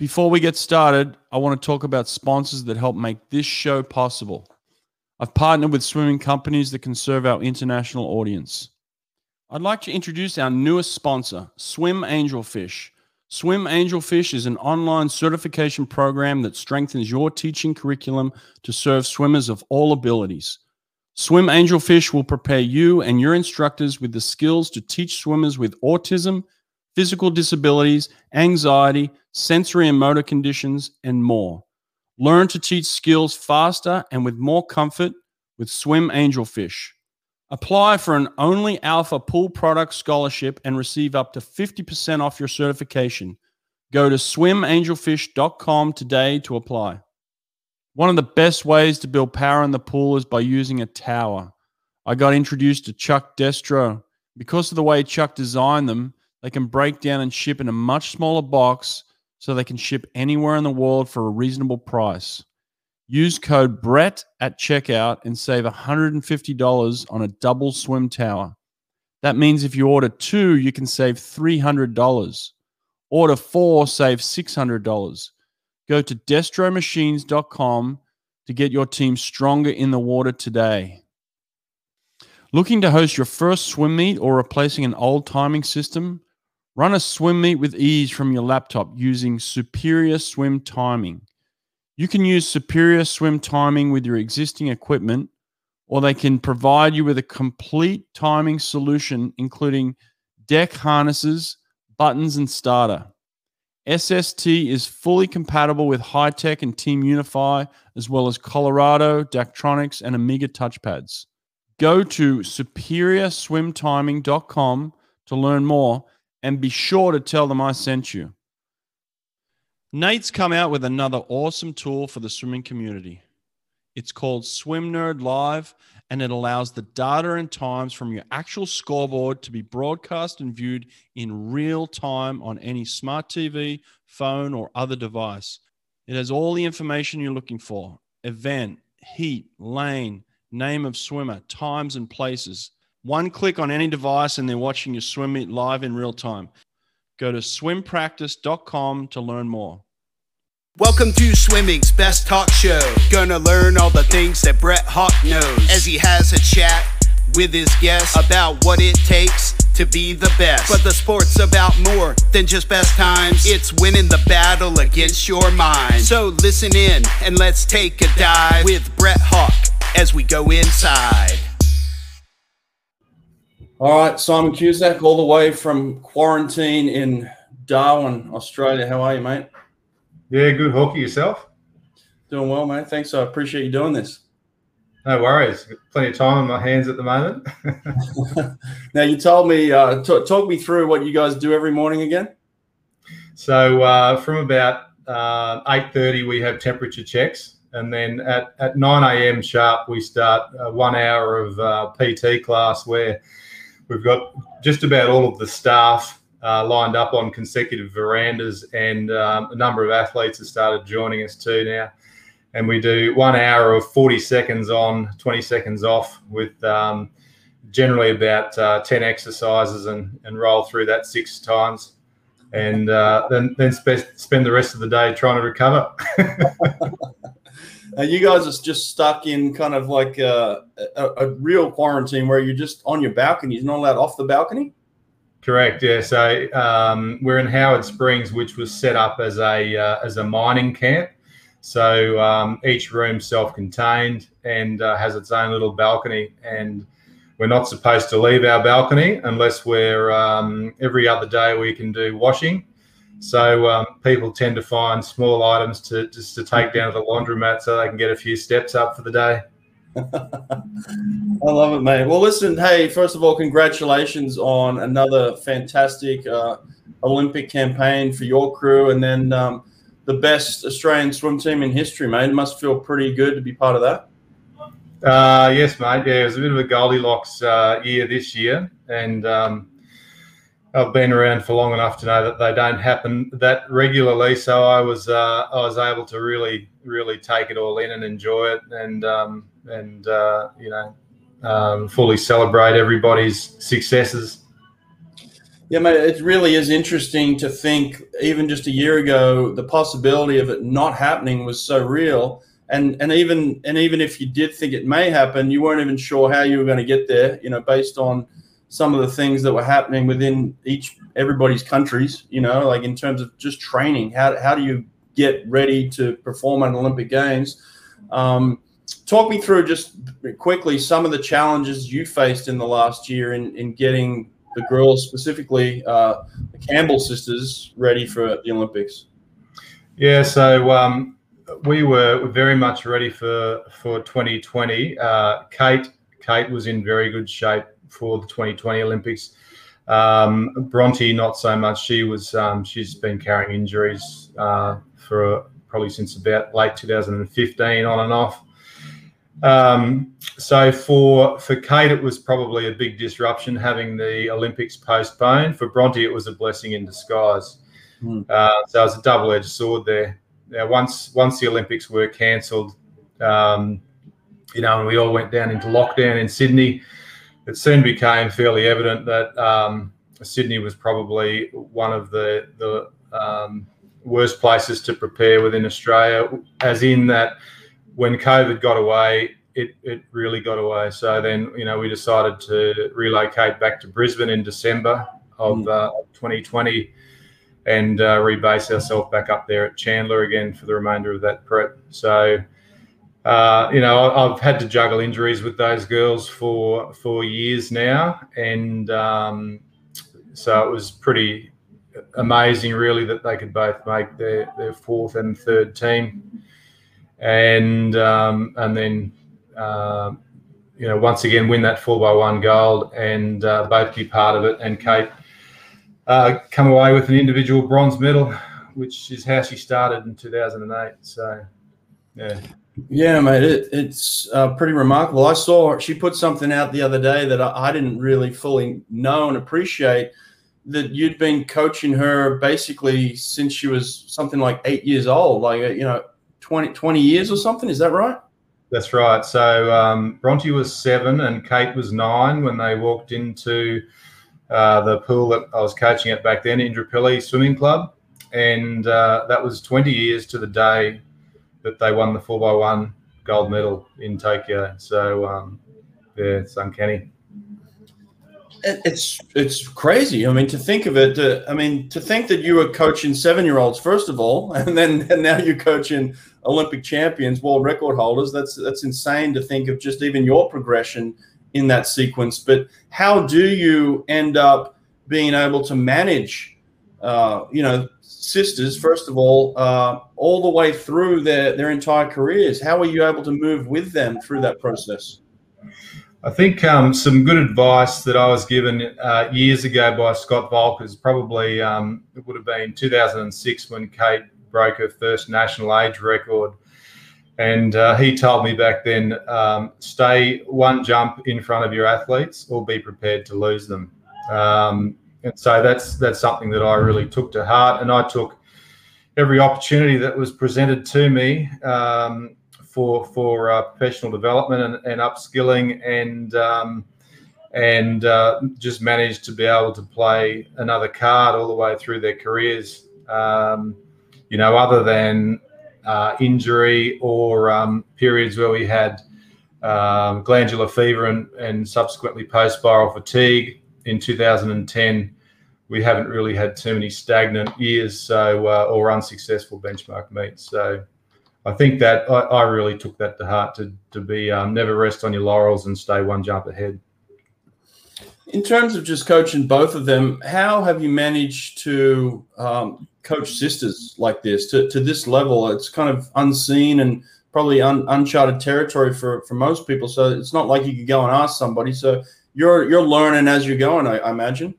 Before we get started, I want to talk about sponsors that help make this show possible. I've partnered with swimming companies that can serve our international audience. I'd like to introduce our newest sponsor, Swim Angelfish. Swim Angelfish is an online certification program that strengthens your teaching curriculum to serve swimmers of all abilities. Swim Angelfish will prepare you and your instructors with the skills to teach swimmers with autism, physical disabilities, anxiety, sensory and motor conditions, and more. Learn to teach skills faster and with more comfort with Swim Angelfish. Apply for an Only Alpha Pool Product Scholarship and receive up to 50% off your certification. Go to swimangelfish.com today to apply. One of the best ways to build power in the pool is by using a tower. I got introduced to Chuck Destro. Because of the way Chuck designed them, they can break down and ship in a much smaller box so they can ship anywhere in the world for a reasonable price. Use code Brett at checkout and save $150 on a double swim tower. That means if you order two, you can save $300. Order four, save $600. Go to destromachines.com to get your team stronger in the water today. Looking to host your first swim meet or replacing an old timing system? Run a swim meet with ease from your laptop using Superior Swim Timing. You can use Superior Swim Timing with your existing equipment, or they can provide you with a complete timing solution, including deck harnesses, buttons, and starter. SST is fully compatible with Hy-Tek and Team Unify, as well as Colorado, Daktronics, and Omega touchpads. Go to superiorswimtiming.com to learn more and be sure to tell them I sent you. Nate's come out with another awesome tool for the swimming community. It's called Swim Nerd Live, and it allows the data and times from your actual scoreboard to be broadcast and viewed in real time on any smart TV, phone, or other device. It has all the information you're looking for event, heat, lane, name of swimmer, times, and places. One click on any device and they're watching your swim meet live in real time. Go to swimpractice.com to learn more. Welcome to Swimming's Best Talk Show. Gonna learn all the things that Brett Hawke knows as he has a chat with his guests about what it takes to be the best. But the sport's about more than just best times. It's winning the battle against your mind. So listen in and let's take a dive with Brett Hawke as we go inside. All right, Simon Cusack, all the way from quarantine in Darwin, Australia. How are you, mate? Yeah, good. Hockey yourself? Doing well, mate. Thanks. I appreciate you doing this. No worries. Plenty of time on my hands at the moment. now, you told me, uh, t- talk me through what you guys do every morning again. So, uh, from about uh, eight thirty, we have temperature checks, and then at, at nine a.m. sharp, we start uh, one hour of uh, PT class where We've got just about all of the staff uh, lined up on consecutive verandas, and um, a number of athletes have started joining us too now. And we do one hour of 40 seconds on, 20 seconds off, with um, generally about uh, 10 exercises, and, and roll through that six times. And uh, then, then spe- spend the rest of the day trying to recover. Uh, you guys are just stuck in kind of like a, a, a, real quarantine where you're just on your balcony. You're not allowed off the balcony. Correct. Yeah. So um, we're in Howard Springs, which was set up as a uh, as a mining camp. So um, each room self-contained and uh, has its own little balcony, and we're not supposed to leave our balcony unless we're um, every other day we can do washing so um, people tend to find small items to just to take down to the laundromat so they can get a few steps up for the day. I love it, mate. Well, listen, hey, first of all, congratulations on another fantastic uh, Olympic campaign for your crew, and then um, the best Australian swim team in history, mate. It must feel pretty good to be part of that. Uh, yes, mate. Yeah, it was a bit of a Goldilocks uh, year this year, and um, I've been around for long enough to know that they don't happen that regularly. So I was uh, I was able to really really take it all in and enjoy it, and um, and uh, you know um, fully celebrate everybody's successes. Yeah, mate, it really is interesting to think. Even just a year ago, the possibility of it not happening was so real, and and even and even if you did think it may happen, you weren't even sure how you were going to get there. You know, based on some of the things that were happening within each everybody's countries. You know, like in terms of just training, how how do you get ready to perform at Olympic Games? Um, talk me through just quickly some of the challenges you faced in the last year in in getting the girls, specifically uh, the Campbell sisters, ready for the Olympics? Yeah, so um, we were very much ready for for 2020. Uh, Kate Kate was in very good shape for the 2020 Olympics. Um, Bronte, not so much. She was um, she's been carrying injuries uh, for probably since about late 2015, on and off. Um, so for for Kate, it was probably a big disruption having the Olympics postponed. For Bronte, it was a blessing in disguise. Mm. Uh, so it was a double-edged sword there. Now, once once the Olympics were cancelled, um, you know, and we all went down into lockdown in Sydney, it soon became fairly evident that um, Sydney was probably one of the the um, worst places to prepare within Australia, as in that when COVID got away, it, it really got away. So then, you know, we decided to relocate back to Brisbane in December of mm. uh, 2020 and uh, rebase ourselves back up there at Chandler again for the remainder of that prep. So, uh, you know, I've had to juggle injuries with those girls for for years now, and um, so it was pretty amazing, really, that they could both make their, their fourth and third team and um, and then uh, you know once again win that four by one gold and uh, both be part of it. And Kate uh, come away with an individual bronze medal, which is how she started in 2008. So yeah. Yeah, mate, it, it's uh, pretty remarkable. I saw she put something out the other day that I, I didn't really fully know and appreciate that you'd been coaching her basically since she was something like eight years old, like, you know, 20, 20 years or something. Is that right? That's right. So um, Bronte was seven and Kate was nine when they walked into uh, the pool that I was coaching at back then, Indooroopilly Swimming Club. And uh, that was 20 years to the day that they won the 4 by one gold medal in Tokyo. So, um, yeah, it's uncanny it's it's crazy. I mean, to think of it. Uh, I mean, to think that you were coaching seven year olds first of all, and then and now you're coaching Olympic champions, world record holders. That's that's insane to think of just even your progression in that sequence. But how do you end up being able to manage, uh, you know, sisters first of all, uh, all the way through their their entire careers? How are you able to move with them through that process? I think um, some good advice that I was given uh, years ago by Scott Volkers, probably um, it would have been 2006 when Kate broke her first national age record. And uh, he told me back then um, stay one jump in front of your athletes or be prepared to lose them. Um, and so that's that's something that I really took to heart. And I took every opportunity that was presented to me um, for for uh, professional development and, and upskilling and um, and uh, just managed to be able to play another card all the way through their careers. Um, you know, other than uh, injury or um, periods where we had um, glandular fever and, and subsequently post viral fatigue in 2010 we haven't really had too many stagnant years so uh, or unsuccessful benchmark meets so I think that I, I, really took that to heart to to be um, never rest on your laurels and stay one jump ahead. In terms of just coaching both of them, how have you managed to um, coach sisters like this to, to this level? It's kind of unseen and probably un, uncharted territory for, for most people. So it's not like you could go and ask somebody. So you're you're learning as you're going, I, I imagine.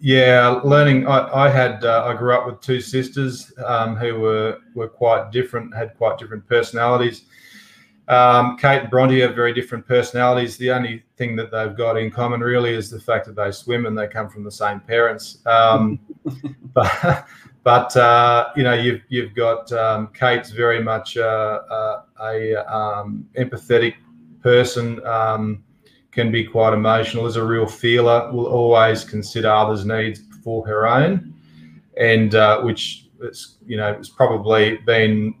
Yeah, learning. I, I had uh, I grew up with two sisters um, who were were quite different, had quite different personalities. Um, Kate and Bronte have very different personalities. The only thing that they've got in common really is the fact that they swim and they come from the same parents. Um, but but uh, you know you've you've got um, Kate's very much uh, uh, a um, empathetic person. Um, can be quite emotional, is a real feeler, will always consider others' needs before her own, and uh, which it's you know it's probably been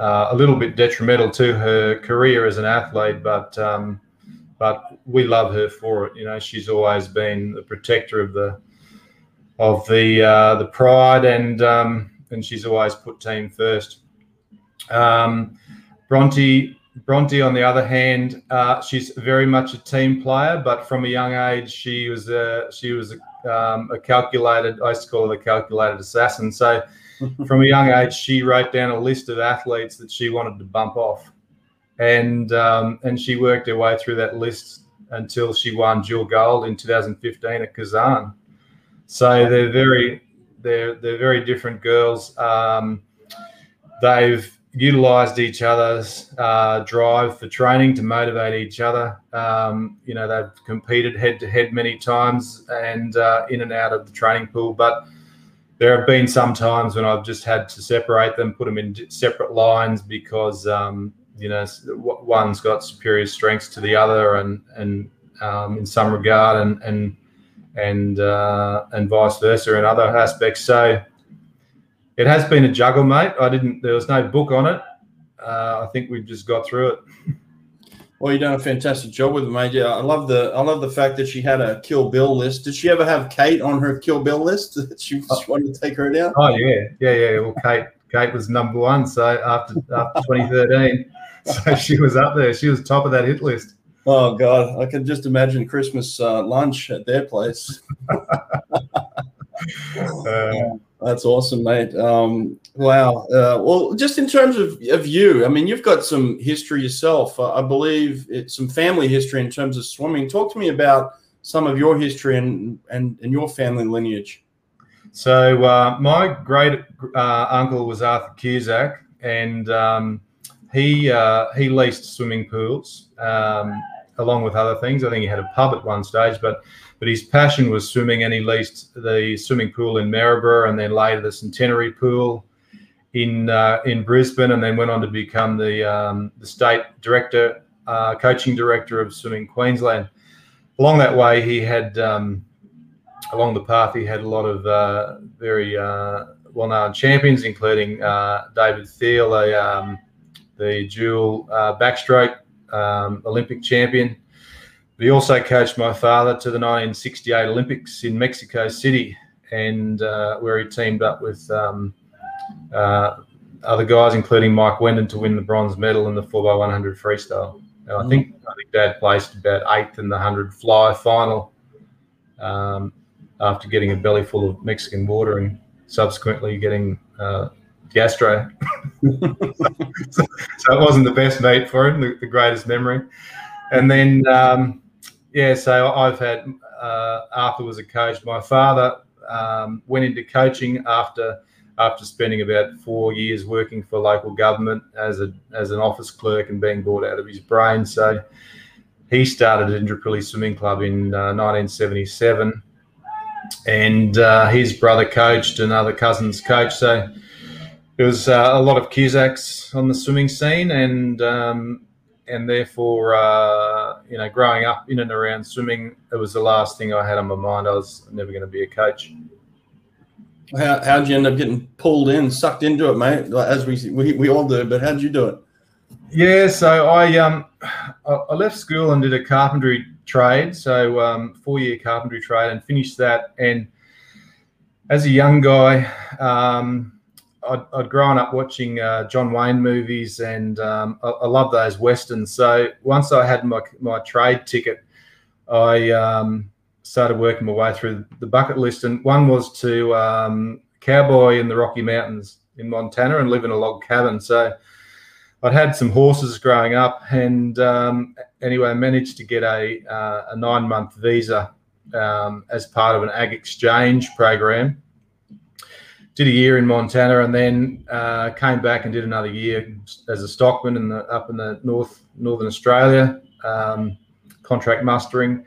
uh, a little bit detrimental to her career as an athlete, but um, but we love her for it. You know, she's always been the protector of the of the uh, the pride, and um, and she's always put team first. Um, Bronte Bronte, on the other hand, uh, she's very much a team player, but from a young age, she was a she was a, um, a calculated. I used to call her the calculated assassin. So, from a young age, she wrote down a list of athletes that she wanted to bump off, and um, and she worked her way through that list until she won dual gold in 2015 at Kazan. So they're very they're they're very different girls. Um, they've utilized each other's uh, drive for training to motivate each other. Um, you know, they've competed head to head many times and uh, in and out of the training pool. But there have been some times when I've just had to separate them, put them in separate lines because um, you know one's got superior strengths to the other, and and um, in some regard, and and and uh, and vice versa in other aspects. So it has been a juggle, mate. I didn't. There was no book on it. Uh, I think we've just got through it. Well, you've done a fantastic job with it, mate. Yeah, I love the I love the fact that she had a Kill Bill list. Did she ever have Kate on her Kill Bill list? That she, wanted to take her down? Oh yeah, yeah, yeah. Well, Kate Kate was number one. So after after 2013, so she was up there. She was top of that hit list. Oh God, I can just imagine Christmas uh, lunch at their place. uh, that's awesome, mate. Um, wow. Uh, well, just in terms of, of you, I mean, you've got some history yourself. Uh, I believe it's some family history in terms of swimming. Talk to me about some of your history and and, and your family lineage. So uh, my great uh, uncle was Arthur Cusack, and um, he uh, he leased swimming pools um, along with other things. I think he had a pub at one stage, but but his passion was swimming, and he leased the swimming pool in Maryborough, and then later the Centenary Pool in uh, in Brisbane, and then went on to become the um, the state director, uh, coaching director of Swimming Queensland. Along that way, he had um, along the path he had a lot of uh, very uh, well-known champions, including uh, David Theile, a, um, the dual uh, backstroke um, Olympic champion. But he also coached my father to the 1968 Olympics in Mexico City, and uh, where he teamed up with um, uh, other guys, including Mike Wenden, to win the bronze medal in the 4x100 freestyle. I think I think Dad placed about eighth in the 100 fly final um, after getting a belly full of Mexican water and subsequently getting uh, gastro. so, so, it wasn't the best meet for him, the, the greatest memory. And then um, yeah, so I've had uh, Arthur was a coach. My father um, went into coaching after after spending about four years working for local government as a as an office clerk and being bored out of his brain. So he started Indooroopilly Swimming Club in uh, 1977, and uh, his brother coached and other cousins coached. So there was uh, a lot of Cusacks on the swimming scene, and um, and therefore, uh, you know, growing up in and around swimming, it was the last thing I had on my mind. I was never going to be a coach. How how'd you end up getting pulled in, sucked into it, mate? As we we, we all do, but how'd you do it? Yeah, so I um I left school and did a carpentry trade, so um, four year carpentry trade, and finished that. And as a young guy, um, I'd, I'd, grown up watching uh, John Wayne movies, and um, I, I, love those westerns. So once I had my my trade ticket, I um, started working my way through the bucket list, and one was to um, cowboy in the Rocky Mountains in Montana and live in a log cabin. So I'd had some horses growing up, and um, anyway, managed to get a uh, a nine month visa um, as part of an ag exchange program did a year in Montana and then uh, came back and did another year as a stockman in the, up in the north northern Australia, um, contract mustering.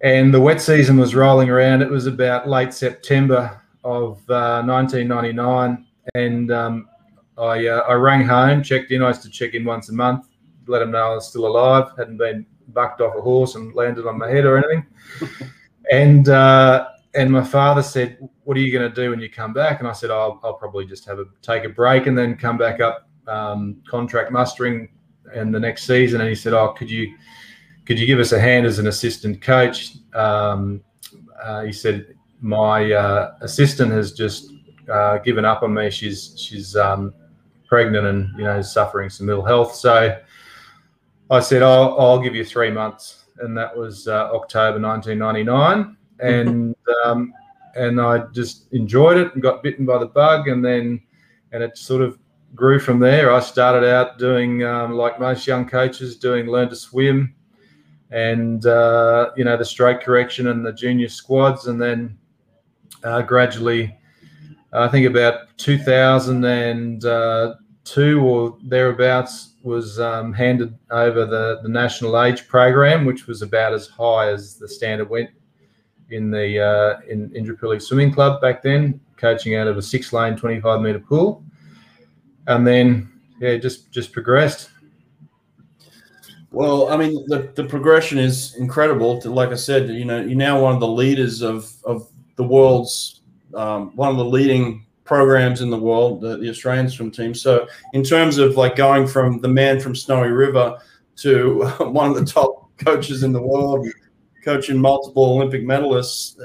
And the wet season was rolling around. It was about late September of uh, 1999, and um, I uh, I rang home, checked in. I used to check in once a month, let them know I was still alive, hadn't been bucked off a horse and landed on my head or anything. and uh, and my father said, "What are you going to do when you come back?" And I said, "I'll, I'll probably just have a take a break and then come back up um, contract mustering and the next season." And he said, "Oh, could you could you give us a hand as an assistant coach?" Um, uh, he said, "My uh, assistant has just uh, given up on me. She's she's um, pregnant and you know suffering some ill health." So I said, "I'll, I'll give you three months," and that was uh, October 1999 and um, and I just enjoyed it and got bitten by the bug, and then and it sort of grew from there. I started out doing um, like most young coaches, doing learn to swim, and uh, you know the stroke correction and the junior squads, and then uh, gradually, I think about 2002 or thereabouts was um, handed over the, the national age program, which was about as high as the standard went in the uh, in Indooroopilly Swimming Club back then, coaching out of a six lane, 25 meter pool, and then yeah, just just progressed. Well, I mean, the, the progression is incredible. Like I said, you know, you're now one of the leaders of of the world's um, one of the leading programs in the world, the, the Australian swim team. So, in terms of like going from the man from Snowy River to one of the top coaches in the world, coaching multiple Olympic medalists.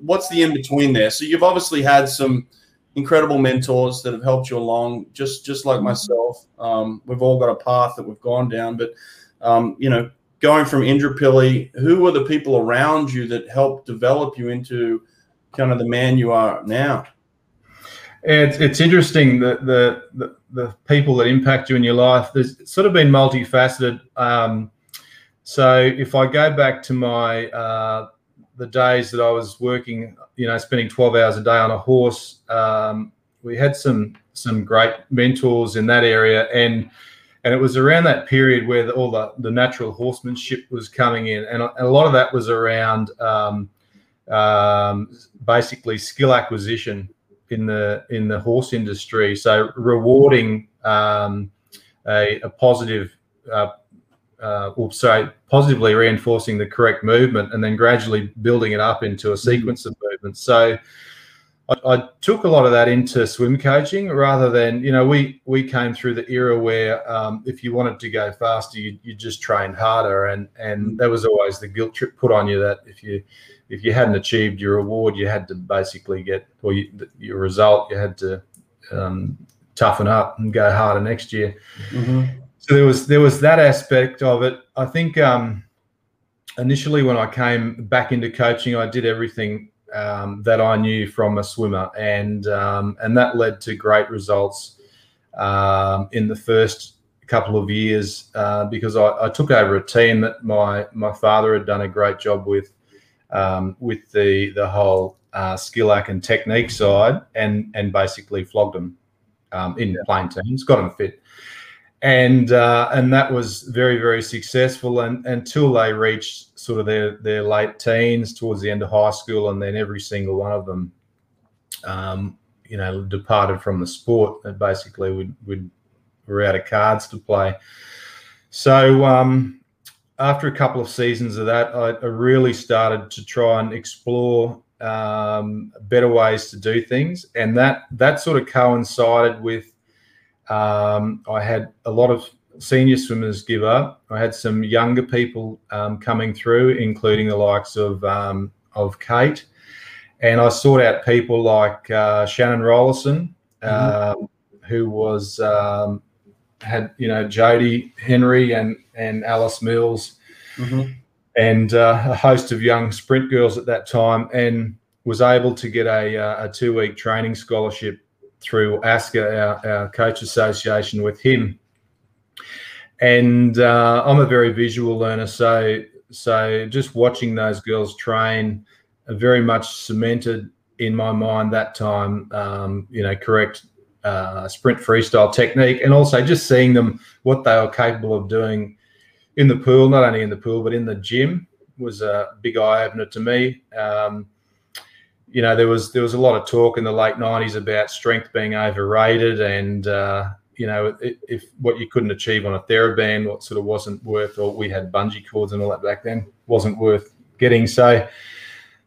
What's the in between there? So you've obviously had some incredible mentors that have helped you along, just just like myself. Um, we've all got a path that we've gone down, but um, you know, going from Indooroopilly, who were the people around you that helped develop you into kind of the man you are now? It's, it's interesting that the, the, the people that impact you in your life. There's sort of been multifaceted. Um, so if I go back to my uh, the days that I was working, you know, spending 12 hours a day on a horse, um, we had some some great mentors in that area, and and it was around that period where the, all the, the natural horsemanship was coming in, and a, lot of that was around um, um, basically skill acquisition in the in the horse industry. So rewarding um, a, a positive uh, uh, or sorry, positively reinforcing the correct movement and then gradually building it up into a mm-hmm. sequence of movements. So I, I, took a lot of that into swim coaching rather than, you know, we we came through the era where um, if you wanted to go faster, you, you just trained harder. And, and mm-hmm. there was always the guilt trip put on you that if you if you hadn't achieved your reward, you had to basically get, or you, your result, you had to um, toughen up and go harder next year. Mm-hmm so there was there was that aspect of it. I think um, initially when I came back into coaching, I did everything um, that I knew from a swimmer, and um, and that led to great results um, in the first couple of years uh, because I, I, took over a team that my my father had done a great job with um, with the the whole uh, skill act and technique side, and and basically flogged them um, in yeah. plain terms, got them fit and uh, and that was very very successful and until they reached sort of their their late teens towards the end of high school and then every single one of them um, you know departed from the sport. And basically would would were out of cards to play. So um, after a couple of seasons of that I, I really started to try and explore um, better ways to do things. And that that sort of coincided with um, I had a lot of senior swimmers give up. I had some younger people um, coming through, including the likes of um, of Kate, and I sought out people like uh, Shannon Rollason, mm-hmm. Um, who was um, had you know Jodie Henry and and Alice Mills, mm-hmm. and uh, a host of young sprint girls at that time, and was able to get a, uh, a two week training scholarship through ASCA, our, our coach association, with him. And uh, I'm a very visual learner, so so just watching those girls train very much cemented in my mind that time. Um, you know, correct uh, sprint freestyle technique, and also just seeing them what they were capable of doing in the pool, not only in the pool but in the gym, was a big eye opener to me. Um, you know, there was there was a lot of talk in the late '90s about strength being overrated, and uh, you know, if, if what you couldn't achieve on a TheraBand, what sort of wasn't worth, or we had bungee cords and all that back then, wasn't worth getting. So,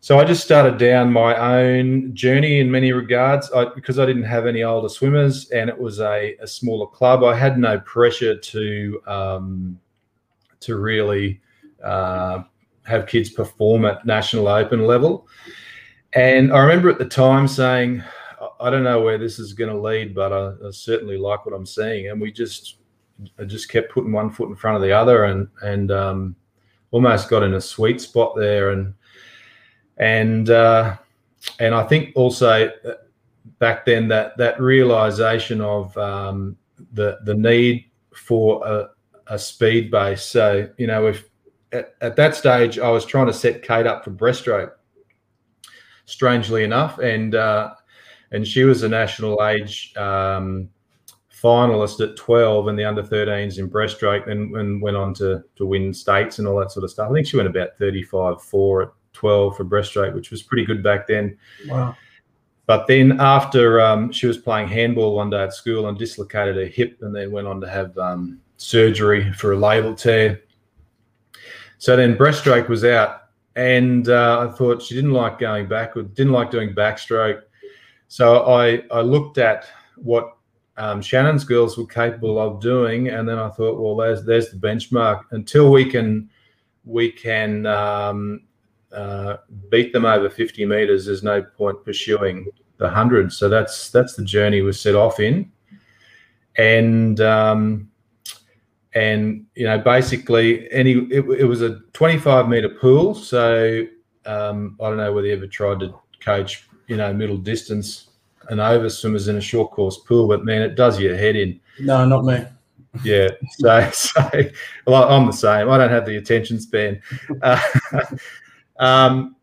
so I just started down my own journey in many regards I, because I didn't have any older swimmers and it was a, a smaller club. I had no pressure to um, to really uh, have kids perform at national open level. And I remember at the time saying, I don't know where this is going to lead, but I, I, certainly like what I'm seeing. And we just, I just kept putting one foot in front of the other, and and um, almost got in a sweet spot there. And and uh, and I think also uh, back then that that realization of um, the the need for a, a speed base. So you know, if at, at, that stage I was trying to set Kate up for breaststroke, strangely enough, and uh, and she was a national age um, finalist at 12 in the under 13s in breaststroke, and, and went on to to win states and all that sort of stuff. I think she went about 35 4 at 12 for breaststroke, which was pretty good back then. Wow. But then after um, she was playing handball one day at school and dislocated her hip, and then went on to have um, surgery for a labral tear. So then breaststroke was out, and uh, I thought she didn't like going backward, didn't like doing backstroke. So I I looked at what um, Shannon's girls were capable of doing, and then I thought, well, there's there's the benchmark. Until we can we can um, uh, beat them over 50 meters, there's no point pursuing the 100. So that's that's the journey we set off in. And um, and you know basically any it, it was a 25 meter pool. So um, I don't know whether you ever tried to coach you know middle distance and over swimmers in a short course pool, but man, it does your head in. No, not me. Yeah, so, so well, I'm the same. I don't have the attention span. Uh, um,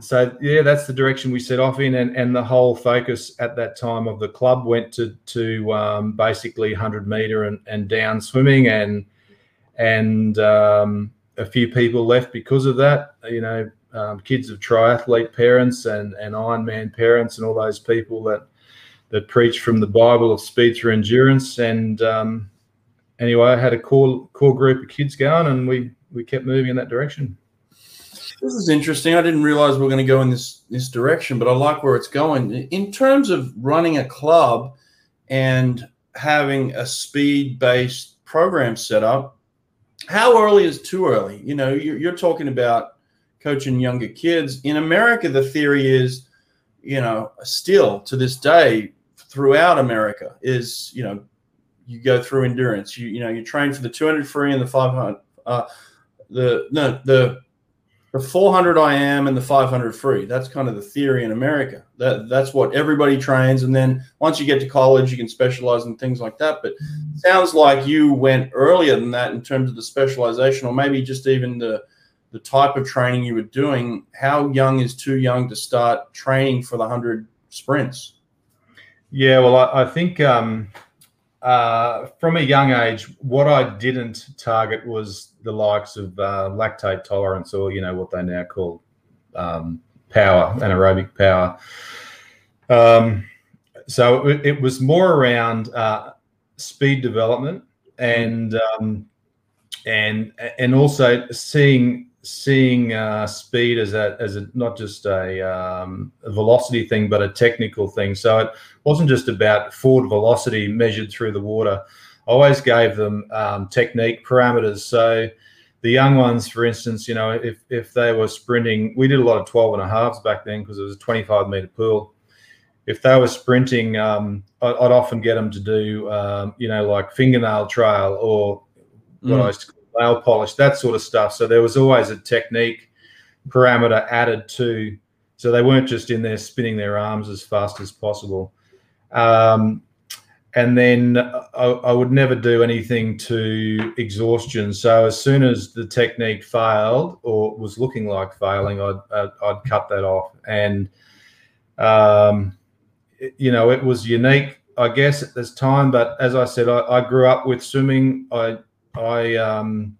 so yeah, that's the direction we set off in, and, and the whole focus at that time of the club went to to um, basically 100 meter and, and down swimming, and and um, a few people left because of that. You know, um, kids of triathlete parents and and Ironman parents, and all those people that that preach from the Bible of speed through endurance. And um, anyway, I had a core core group of kids going, and we we kept moving in that direction. This is interesting. I didn't realize we are going to go in this this direction, but I like where it's going. In terms of running a club and having a speed based program set up, how early is too early? You know, you're, you're talking about coaching younger kids. In America, the theory is, you know, still to this day throughout America is, you know, you go through endurance. You you know, you train for the 200 free and the 500. Uh, the no the the 400 IM and the 500 free. That's kind of the theory in America. That that's what everybody trains, and then once you get to college, you can specialize in things like that. But sounds like you went earlier than that in terms of the specialization, or maybe just even the the type of training you were doing. How young is too young to start training for the hundred sprints? Yeah, well, I, I think um, uh, from a young age, what I didn't target was the likes of uh, lactate tolerance, or you know what they now call um, power, anaerobic power. Um, so it, it, was more around uh, speed development and um, and and also seeing seeing uh, speed as a as a not just a, um, a, velocity thing, but a technical thing. So it wasn't just about forward velocity measured through the water. I always gave them um, technique parameters. So the young ones, for instance, you know, if if they were sprinting, we did a lot of 12 and a halves back then because it was a 25 meter pool. If they were sprinting, um, I'd, I'd, often get them to do, um, you know, like fingernail trail or what mm. I used to nail polish, that sort of stuff. So there was always a technique parameter added to, so they weren't just in there spinning their arms as fast as possible. Um, and then I, I, would never do anything to exhaustion. So as soon as the technique failed or was looking like failing, I'd, I'd, I'd cut that off. And, um, it, you know, it was unique, I guess, at this time. But as I said, I, I grew up with swimming. I I um,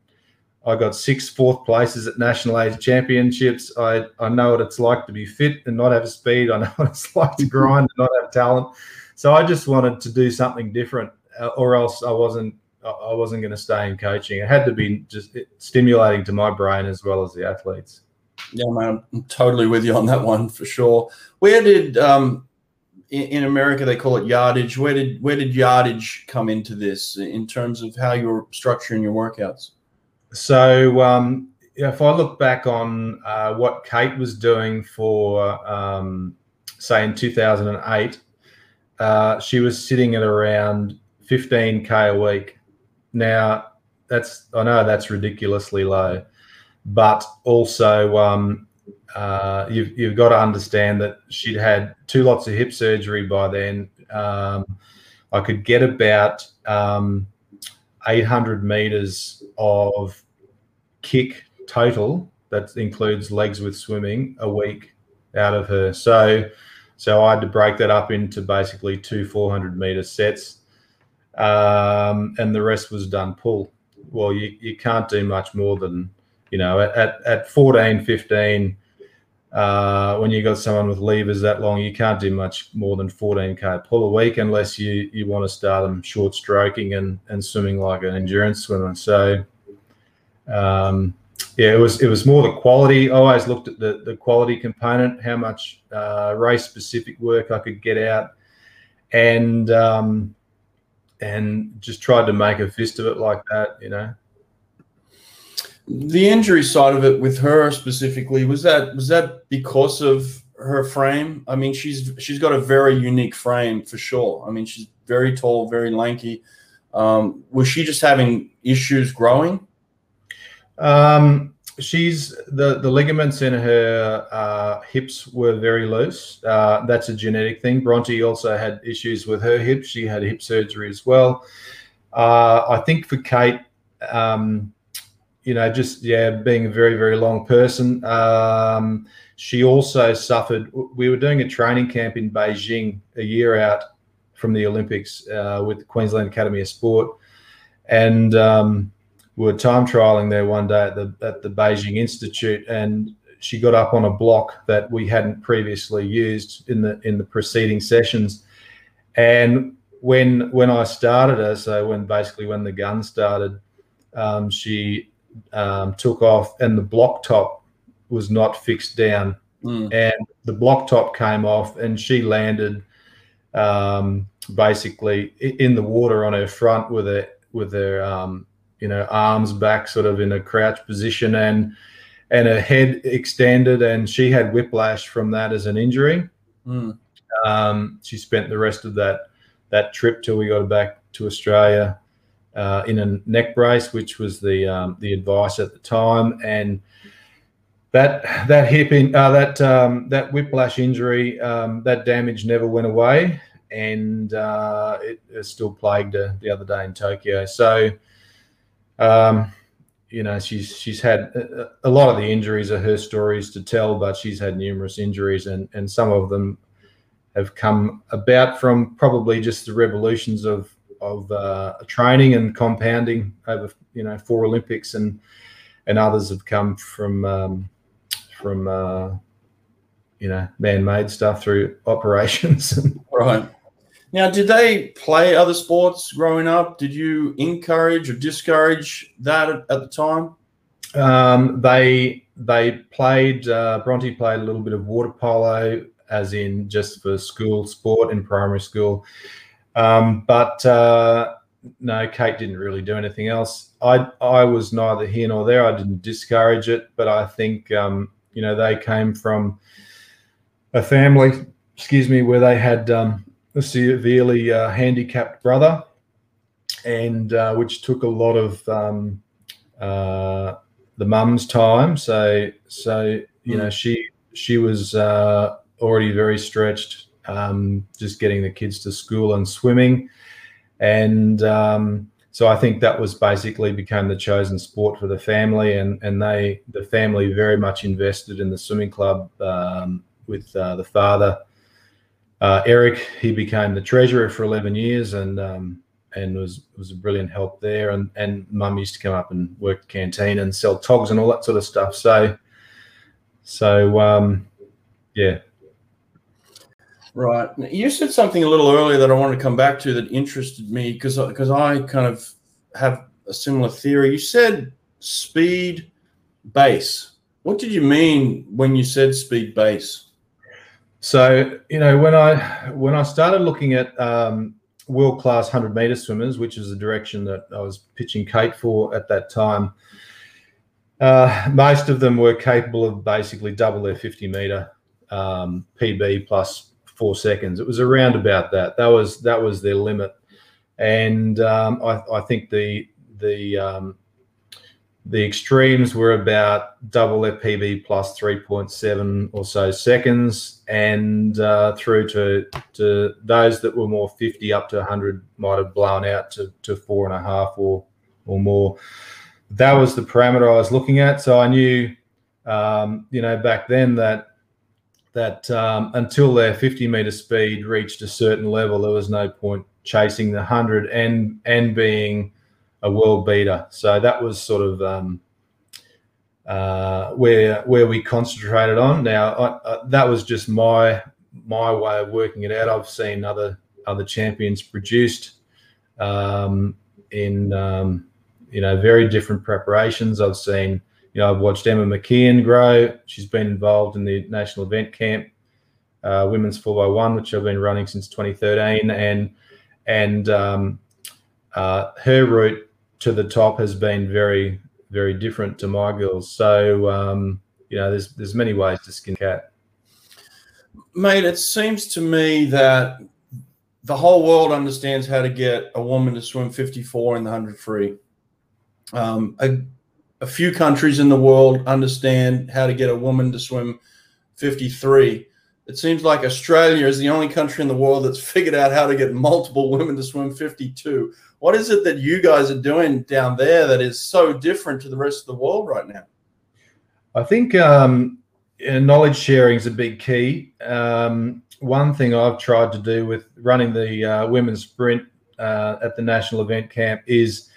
I got six fourth places at national age championships. I, I know what it's like to be fit and not have speed. I know what it's like to grind and not have talent. So I just wanted to do something different, uh, or else I wasn't I wasn't going to stay in coaching. It had to be just stimulating to my brain as well as the athletes. Yeah, man, I'm totally with you on that one for sure. Where did um, in, in America they call it yardage? Where did where did yardage come into this in terms of how you're structuring your workouts? So um, if I look back on uh, what Kate was doing for, um, say, in 2008, uh, she was sitting at around 15k a week. Now, that's I know that's ridiculously low, but also um, uh, you've you've got to understand that she'd had two lots of hip surgery by then. Um, I could get about um, 800 meters of kick total that includes legs with swimming a week out of her. So so I had to break that up into basically two 400 meter sets, um, and the rest was done pull. Well, you, you can't do much more than you know at at 14, 15. Uh, when you got someone with levers that long, you can't do much more than 14k pull a week unless you you want to start them short stroking and and swimming like an endurance swimmer. So um, yeah, it was it was more the quality. I always looked at the the quality component, how much uh, race specific work I could get out, and um, and just tried to make a fist of it like that, you know. The injury side of it with her specifically was that was that because of her frame? I mean, she's she's got a very unique frame for sure. I mean, she's very tall, very lanky. Um, was she just having issues growing? Um, she's the the ligaments in her uh, hips were very loose. Uh, that's a genetic thing. Bronte also had issues with her hips. She had hip surgery as well. Uh, I think for Kate, um, you know, just yeah, being a very very long person. Um, she also suffered. We were doing a training camp in Beijing a year out from the Olympics uh, with the Queensland Academy of Sport, and um, we were time trialing there one day at the at the Beijing Institute, and she got up on a block that we hadn't previously used in the in the preceding sessions. And when when I started her, so when basically when the gun started, um, she um, took off, and the block top was not fixed down, mm. and the block top came off, and she landed um, basically in the water on her front with her with her um, you know, arms back, sort of in a crouch position, and and her head extended, and she had whiplash from that as an injury. Mm. Um, she spent the rest of that that trip till we got back to Australia uh, in a neck brace, which was the um, the advice at the time, and that that hip in uh, that um, that whiplash injury, um, that damage never went away, and uh, it, it, still plagued her the other day in Tokyo. So um, you know, she's she's had a, a, lot of the injuries are her stories to tell, but she's had numerous injuries, and and some of them have come about from probably just the revolutions of of uh, training and compounding over you know four Olympics, and and others have come from um, from uh, you know man-made stuff through operations. right. Now, did they play other sports growing up? Did you encourage or discourage that at, at the time? Um, they they played. Uh, Bronte played a little bit of water polo, as in just for school sport in primary school. Um, but uh, no, Kate didn't really do anything else. I I was neither here nor there. I didn't discourage it, but I think um, you know they came from a family, excuse me, where they had um, a severely uh, handicapped brother, and uh, which took a lot of um, uh, the mum's time. So, so you know, she she was uh, already very stretched, um, just getting the kids to school and swimming, and um, so I think that was basically became the chosen sport for the family, and and they the family very much invested in the swimming club um, with uh, the father uh, Eric, he became the treasurer for 11 years and um, and was was a brilliant help there. And and mum used to come up and work the canteen and sell togs and all that sort of stuff. So so um, yeah. Right. You said something a little earlier that I wanted to come back to that interested me because because I kind of have a similar theory. You said speed base What did you mean when you said speed base? So you know when I when I started looking at um, world class hundred meter swimmers, which is the direction that I was pitching Kate for at that time. Uh, most of them were capable of basically double their 50 meter um, PB plus four seconds. It was around about that. That was that was their limit, and um, I, I, think the the um, the extremes were about double PB plus 3.7 or so seconds, and uh, through to to those that were more 50 up to 100 might have blown out to, to four and a half or or more. That was the parameter I was looking at. So I knew, um, you know, back then that that um, until their 50 meter speed reached a certain level, there was no point chasing the 100 and and being a world beater. So that was sort of um, uh, where where we concentrated on. Now I, that was just my my way of working it out. I've seen other other champions produced um, in um, you know very different preparations. I've seen you know I've watched Emma McKeon grow. She's been involved in the national event camp. Uh, women's 4x1, which I've been running since 2013, and and um, uh, her route to the top has been very, very different to my girls. So, um, you know, there's there's many ways to skin cat. Mate, it seems to me that the whole world understands how to get a woman to swim 54 in the 100 free. Um, a, a few countries in the world understand how to get a woman to swim 53 it seems like Australia is the only country in the world that's figured out how to get multiple women to swim 52. What is it that you guys are doing down there that is so different to the rest of the world right now? I think um, knowledge sharing is a big key. Um, one thing I've tried to do with running the uh, women's sprint uh, at the national event camp is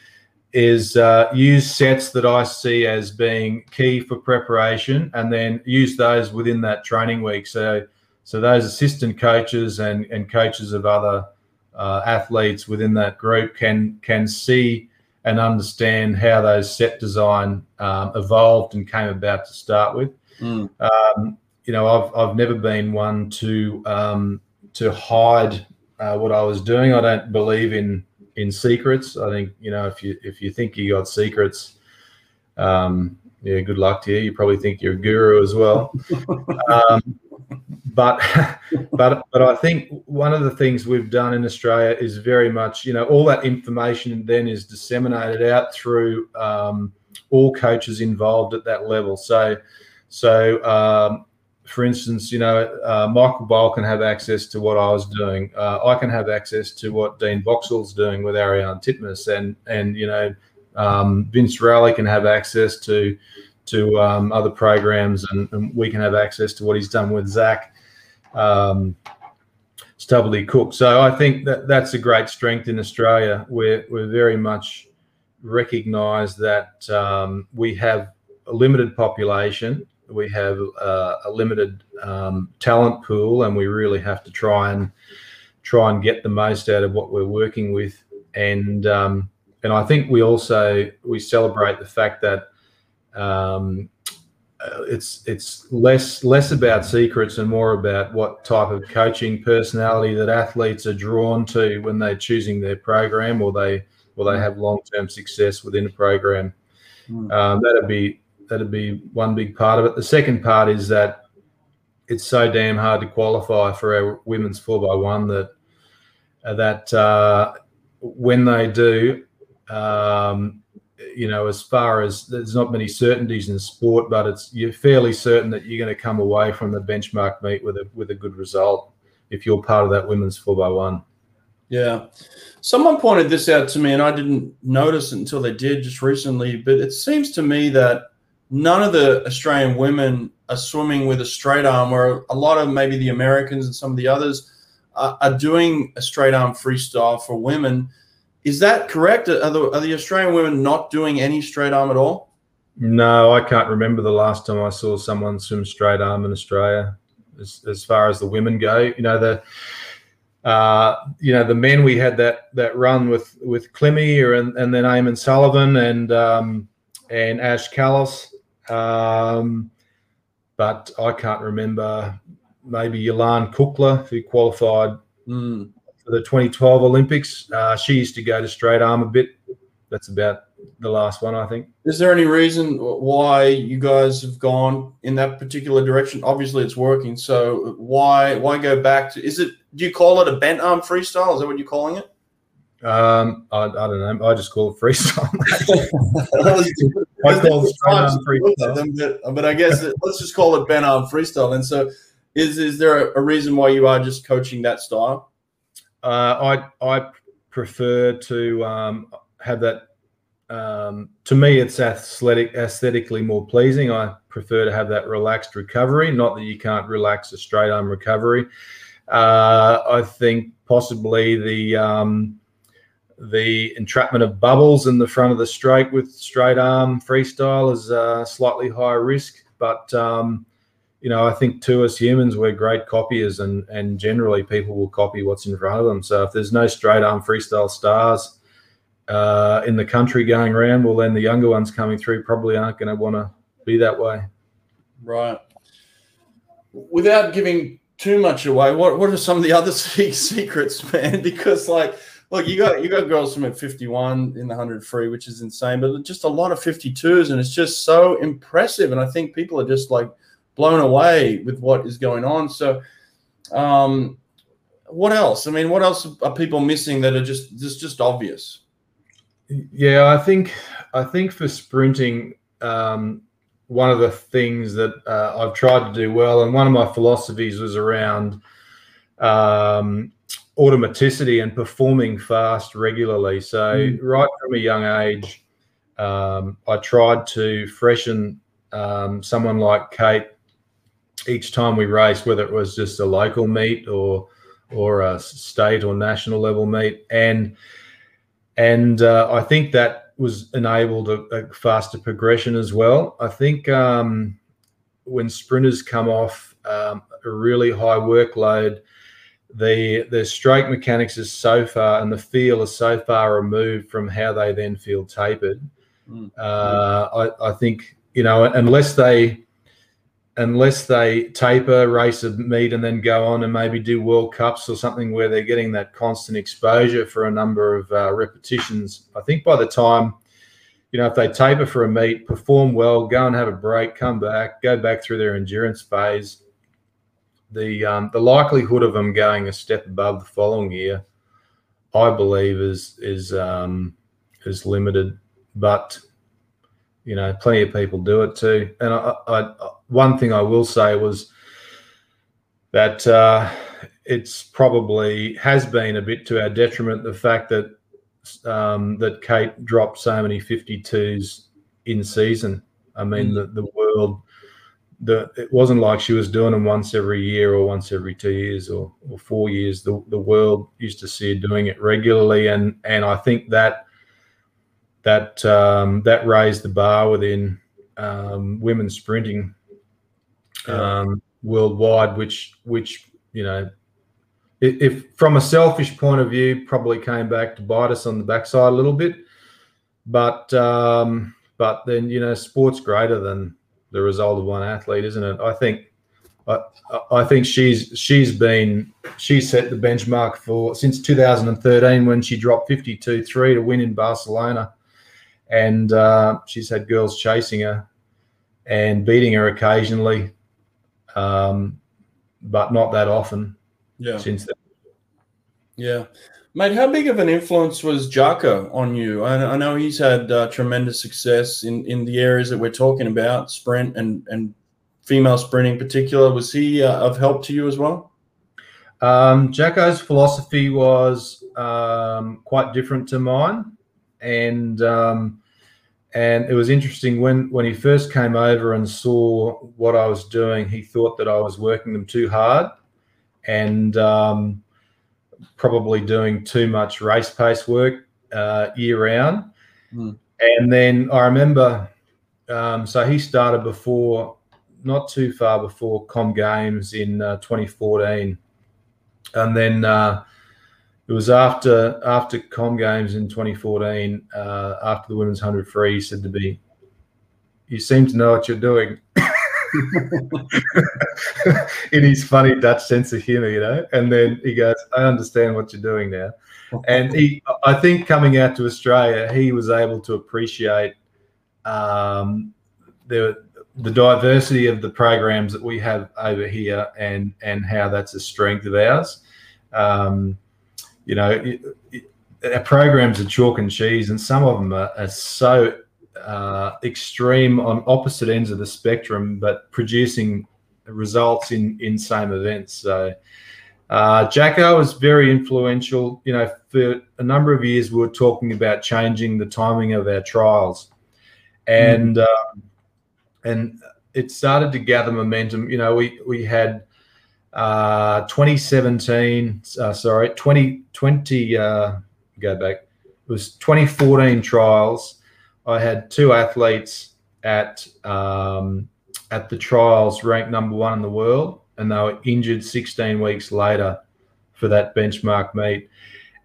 is uh, use sets that I see as being key for preparation, and then use those within that training week. So so those assistant coaches and, and coaches of other uh, athletes within that group can can see and understand how those set design um, evolved and came about to start with. Mm. Um, you know, I've I've never been one to um, to hide uh, what I was doing. I don't believe in in secrets. I think you know if you if you think you got secrets, um, yeah, good luck to you. You probably think you're a guru as well. um, but but but I think one of the things we've done in Australia is very much you know all that information then is disseminated out through um, all coaches involved at that level. So so um, for instance, you know uh, Michael Bohl can have access to what I was doing. Uh, I can have access to what Dean Boxall's doing with Ariarne Titmus, and and you know um, Vince Raleigh can have access to to um, other programs, and, and, we can have access to what he's done with Zac um, Stubblety Cook. So I think that that's a great strength in Australia. We're we're very much recognise that um, we have a limited population, we have uh, a limited um, talent pool, and we really have to try and try and get the most out of what we're working with. And um, and I think we also we celebrate the fact that um, uh, it's it's less less about secrets and more about what type of coaching personality that athletes are drawn to when they're choosing their program or they or they have long term success within a program. Mm. Um, that'd be that'd be one big part of it. The second part is that it's so damn hard to qualify for our women's four by one that uh, that uh, when they do, um, you know, as far as there's not many certainties in sport, but it's you're fairly certain that you're going to come away from the benchmark meet with a with a good result if you're part of that women's four by one. Yeah, someone pointed this out to me, and I didn't notice it until they did just recently. But it seems to me that none of the Australian women are swimming with a straight arm, where a lot of maybe the Americans and some of the others are, are doing a straight arm freestyle for women is that correct? Are the, are the Australian women not doing any straight arm at all? No, I can't remember the last time I saw someone swim straight arm in Australia. As, as far as the women go, you know the uh, you know the men we had that that run with with Clemmy and, and then Eamon Sullivan and um, and Ash Callus. Um, but I can't remember. Maybe Yolane Kukla, who qualified Mm. for the 2012 Olympics. Uh, she used to go to straight arm a bit. That's about the last one, I think. Is there any reason why you guys have gone in that particular direction? Obviously, it's working. So why why go back to? Is it? Do you call it a bent arm freestyle? Is that what you're calling it? Um, I, I don't know. I just call it freestyle. I call it straight arm freestyle. Them, but, but I guess it, let's just call it bent arm freestyle. And so, is is there a, a reason why you are just coaching that style? Uh, I I prefer to um, have that. Um, to me, it's athletic, aesthetically more pleasing. I prefer to have that relaxed recovery. Not that you can't relax a straight arm recovery. Uh, I think possibly the um, the entrapment of bubbles in the front of the straight with straight arm freestyle is uh, slightly higher risk, but um, you know, I think to us humans, we're great copiers, and and generally people will copy what's in front of them. So if there's no straight arm freestyle stars uh, in the country going around, well, then the younger ones coming through probably aren't going to want to be that way. Right. Without giving too much away, what what are some of the other secrets, man? Because like, look, you got you got girls from at 51 in the 100 free, which is insane, but just a lot of 52s, and it's just so impressive. And I think people are just like blown away with what is going on. So, um, what else? I mean, what else are people missing that are just just just obvious? Yeah, I think I think for sprinting, um, one of the things that uh, I've tried to do well, and one of my philosophies was around um, automaticity and performing fast regularly. So Mm. right from a young age, um, I tried to freshen um, someone like Cate each time we raced, whether it was just a local meet or or a state or national level meet, and and uh, I think that was enabled a, a, faster progression as well. I think um, when sprinters come off um, a really high workload, the the straight mechanics is so far and the feel is so far removed from how they then feel tapered. Mm. Uh, I, I think you know unless they unless they taper, race a meet, and then go on and maybe do World Cups or something where they're getting that constant exposure for a number of uh, repetitions. I think by the time, you know, if they taper for a meet, perform well, go and have a break, come back, go back through their endurance phase, the um, the likelihood of them going a step above the following year, I believe, is is um, is limited. But you know, plenty of people do it too. And I, I, one thing I will say was that uh, it's probably has been a bit to our detriment the fact that um, that Cate dropped so many 52s in season. I mean, mm. the, the world, the it wasn't like she was doing them once every year or once every two years or, or four years. The, the world used to see her doing it regularly. And, and I think that that um, that raised the bar within um, women's sprinting um, worldwide, which which you know, if, if, from a selfish point of view, probably came back to bite us on the backside a little bit. But um, but then you know, sport's greater than the result of one athlete, isn't it? I think. I, I think she's she's been she set the benchmark for since 2013 when she dropped 52-3 to win in Barcelona and uh, she's had girls chasing her and beating her occasionally, um, but not that often. Yeah. Since then. Yeah, mate. How big of an influence was Jacco on you? I, I know he's had uh, tremendous success in in the areas that we're talking about, sprint and and female sprinting in particular. Was he uh, of help to you as well? Um, philosophy was um, quite different to mine and um, and it was interesting when when he first came over and saw what I was doing. He thought that I was working them too hard, and um, probably doing too much race pace work uh, year round. Mm. And then I remember, um, so he started before, not too far before Com Games in uh, 2014, and then. Uh, it was after after Com Games in 2014, uh, after the women's 100 free, he said to me, "You seem to know what you're doing." in his funny Dutch sense of humor, you know. And then he goes, "I understand what you're doing now." And he, I think, coming out to Australia, he was able to appreciate um, the the diversity of the programs that we have over here, and and how that's a strength of ours. Um, you know, it, it, our programs are chalk and cheese, and some of them are, are so uh, extreme on opposite ends of the spectrum, but producing results in in same events. So. Uh, Jacco was very influential. You know, for a number of years, we were talking about changing the timing of our trials, and mm. uh, and it started to gather momentum. You know, we we had uh, 2017, uh, sorry, 2020. Uh, go back. It was 2014 trials I had two athletes at um, at the trials ranked number one in the world, and they were injured 16 weeks later for that benchmark meet.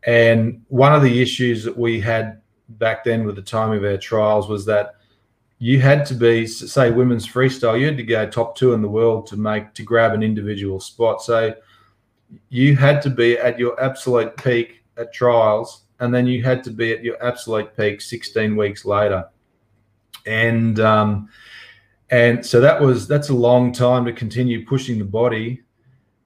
And one of the issues that we had back then with the time of our trials was that you had to be, say, women's freestyle, you had to go top two in the world to make to grab an individual spot. So you had to be at your absolute peak at trials and then you had to be at your absolute peak 16 weeks later. And um, and so that was that's a long time to continue pushing the body.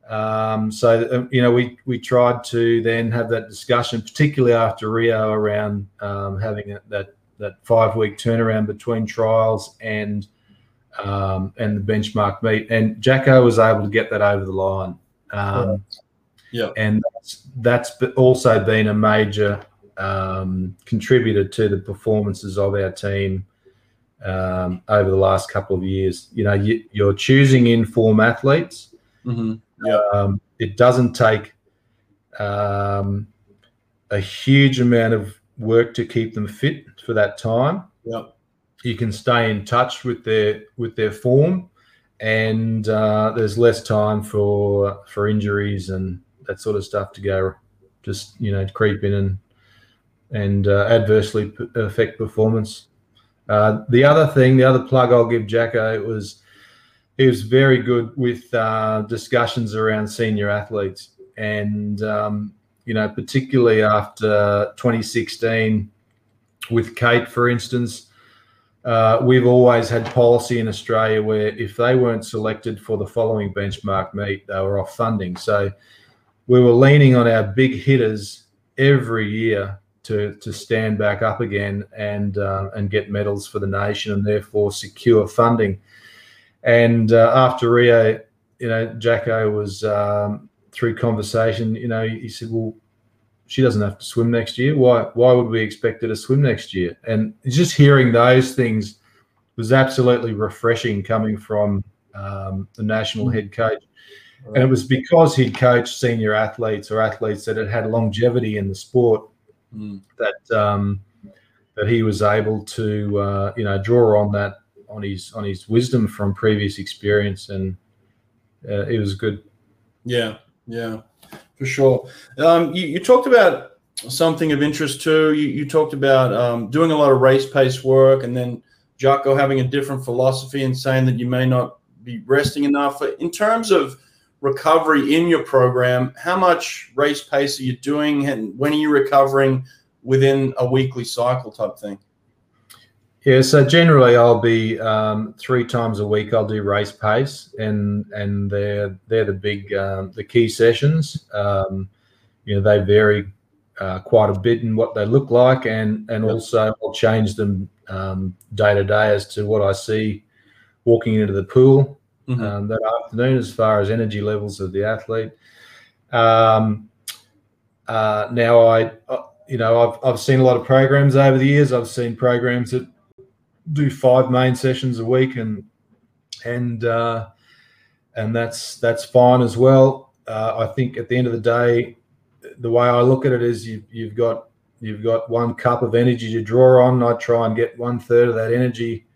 Um, so um, you know we we tried to then have that discussion particularly after rio around um, having a, that that five week turnaround between trials and um, and the benchmark meet. And Jacco was able to get that over the line. Um, yeah. And that's, that's also been a major um, contributor to the performances of our team um, over the last couple of years. You know, you, are choosing in form athletes. Mm-hmm. Yeah. Um, it doesn't take um, a huge amount of work to keep them fit for that time. Yeah. You can stay in touch with their with their form, and uh, there's less time for for injuries and that sort of stuff to go just you know creep in and and uh, adversely p- affect performance. Uh, the other thing, the other plug I'll give Jacco was he was very good with uh, discussions around senior athletes, and um, you know particularly after 2016 with Cate, for instance. Uh, we've always had policy in Australia where if they weren't selected for the following benchmark meet, they were off funding. So we were leaning on our big hitters every year to to stand back up again and uh, and get medals for the nation and therefore secure funding. And uh, after Rio, you know, Jacco was um, through conversation. You know, he said, "Well, she doesn't have to swim next year. Why? Why would we expect her to swim next year?" And just hearing those things was absolutely refreshing coming from um, the national head coach and it was because he'd coached senior athletes or athletes that had had longevity in the sport mm. that um, that he was able to uh, you know draw on that on his on his wisdom from previous experience, and uh, it was good. Yeah, yeah, for sure. Um, you, you, talked about something of interest too. You, you talked about um, doing a lot of race pace work, and then Jacco having a different philosophy and saying that you may not be resting enough. In terms of recovery in your program, how much race pace are you doing, and when are you recovering within a weekly cycle type thing? Yeah, so generally I'll be um, three times a week. I'll do race pace, and and they're they're the big um, the key sessions. Um, you know, they vary uh, quite a bit in what they look like, and and also I'll change them um, day to day as to what I see walking into the pool mm-hmm. um, that afternoon as far as energy levels of the athlete. Um, uh, now, I, uh, you know, I've, I've seen a lot of programs over the years. I've seen programs that do five main sessions a week, and and uh, and that's that's fine as well. Uh, I think at the end of the day, the way I look at it is you, you've got you've got one cup of energy to draw on. I try and get one third of that energy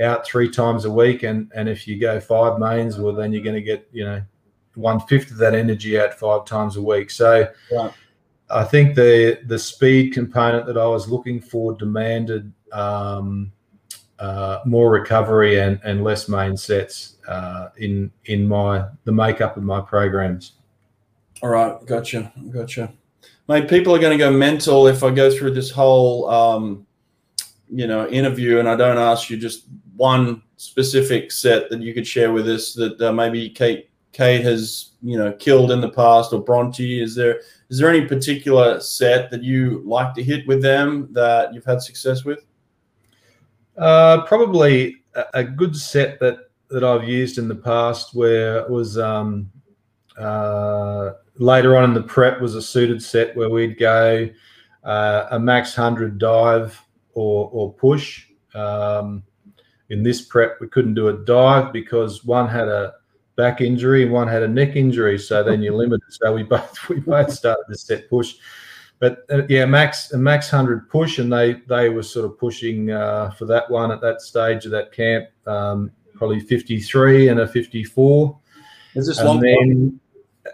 out three times a week, and and if you go five mains, well, then you're going to get you know one fifth of that energy out five times a week. So. Right. I think the the speed component that I was looking for demanded um, uh, more recovery and, and less main sets uh, in in my the makeup of my programs. All right, gotcha, gotcha. Mate, people are going to go mental if I go through this whole, um, you know, interview and I don't ask you just one specific set that you could share with us that uh, maybe Cate Cate has you know killed in the past or Bronte. Is there is there any particular set that you like to hit with them that you've had success with? Uh, probably a, good set that that I've used in the past where it was um, uh, later on in the prep was a suited set where we'd go uh, a max 100 dive or, or push. Um, in this prep, we couldn't do a dive because one had a back injury and one had a neck injury. So then you're limited. So we both we both started the set push. But uh, yeah, max a max hundred push, and they they were sort of pushing uh, for that one at that stage of that camp, um, probably fifty three and a fifty four. Is this and long? Then,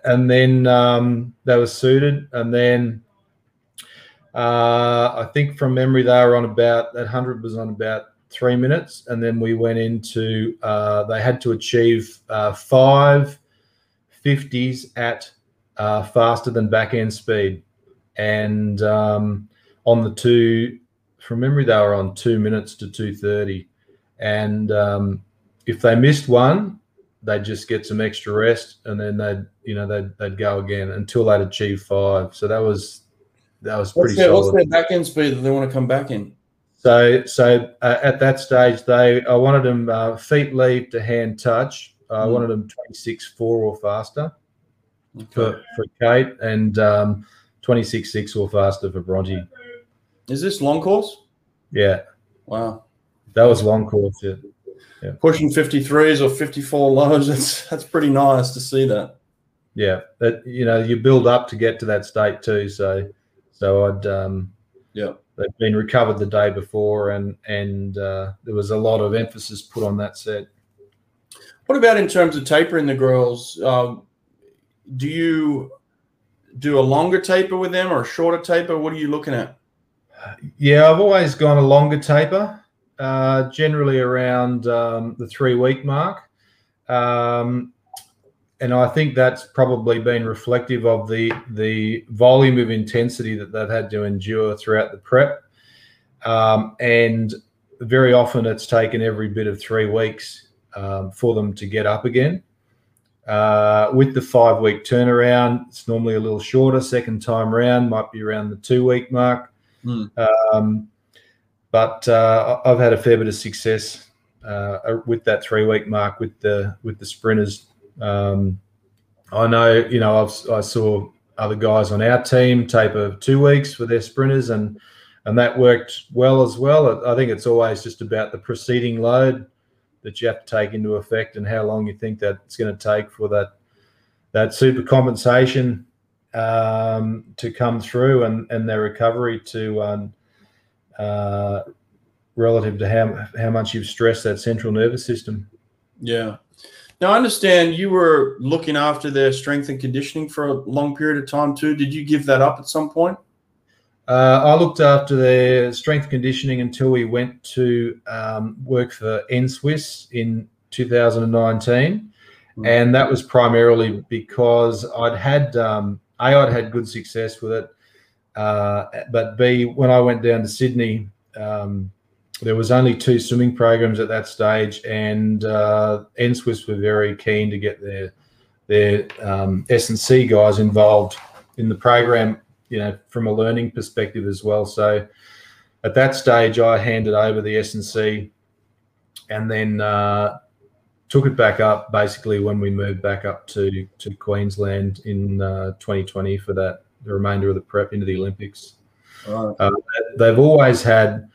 and then um, they were suited, and then uh, I think from memory they were on about that hundred was on about three minutes, and then we went into uh, they had to achieve uh, five fifties at uh, faster than back end speed, and um, on the two from memory they were on two minutes to two thirty, and um, if they missed one, they'd just get some extra rest, and then they'd you know they'd they'd go again until they'd achieve five. So that was that was pretty what's their, solid. what's their back end speed that they want to come back in? So, so uh, at that stage, they I wanted them uh, feet leave to hand touch. I Mm. wanted them 26 4 or faster Okay. for, for Cate and um, 26 6 or faster for Bronte. Is this long course? Yeah, Wow. that was long course. Yeah. yeah. Pushing 53s or 54 lows. That's that's pretty nice to see that. Yeah, that you know you build up to get to that state too. So, so I'd um, Yeah. They'd been recovered the day before, and and uh, there was a lot of emphasis put on that set. What about in terms of tapering the girls? Um, do you do a longer taper with them or a shorter taper? What are you looking at? Yeah, I've always gone a longer taper, uh, generally around um, the three week mark. Um, and I think that's probably been reflective of the the volume of intensity that they've had to endure throughout the prep. Um, and very often it's taken every bit of three weeks um, for them to get up again. Uh, with the five week turnaround, it's normally a little shorter. Second time round might be around the two week mark. Um, but uh, I've had a fair bit of success uh, with that three week mark with the with the sprinters. Um, I know, you know, I've, I saw other guys on our team taper two weeks for their sprinters, and and that worked well as well. I think it's always just about the preceding load that you have to take into effect and how long you think that it's going to take for that that super compensation um, to come through and, and their recovery to um, uh, relative to how, how much you've stressed that central nervous system. Yeah. Now I understand you were looking after their strength and conditioning for a long period of time too. Did you give that up at some point? Uh, I looked after their strength conditioning until we went to um, work for NSWIS in 2019. Mm. And that was primarily because I'd had, um, A, I'd had good success with it. Uh, but B, when I went down to Sydney, um, there was only two swimming programs at that stage, and uh, NSWIS were very keen to get their their um, S and C guys involved in the program you know, from a learning perspective as well. So at that stage, I handed over the S and C, and then uh, took it back up basically when we moved back up to to Queensland in uh, 2020 for that the remainder of the prep into the Olympics. Right. Uh, they've always had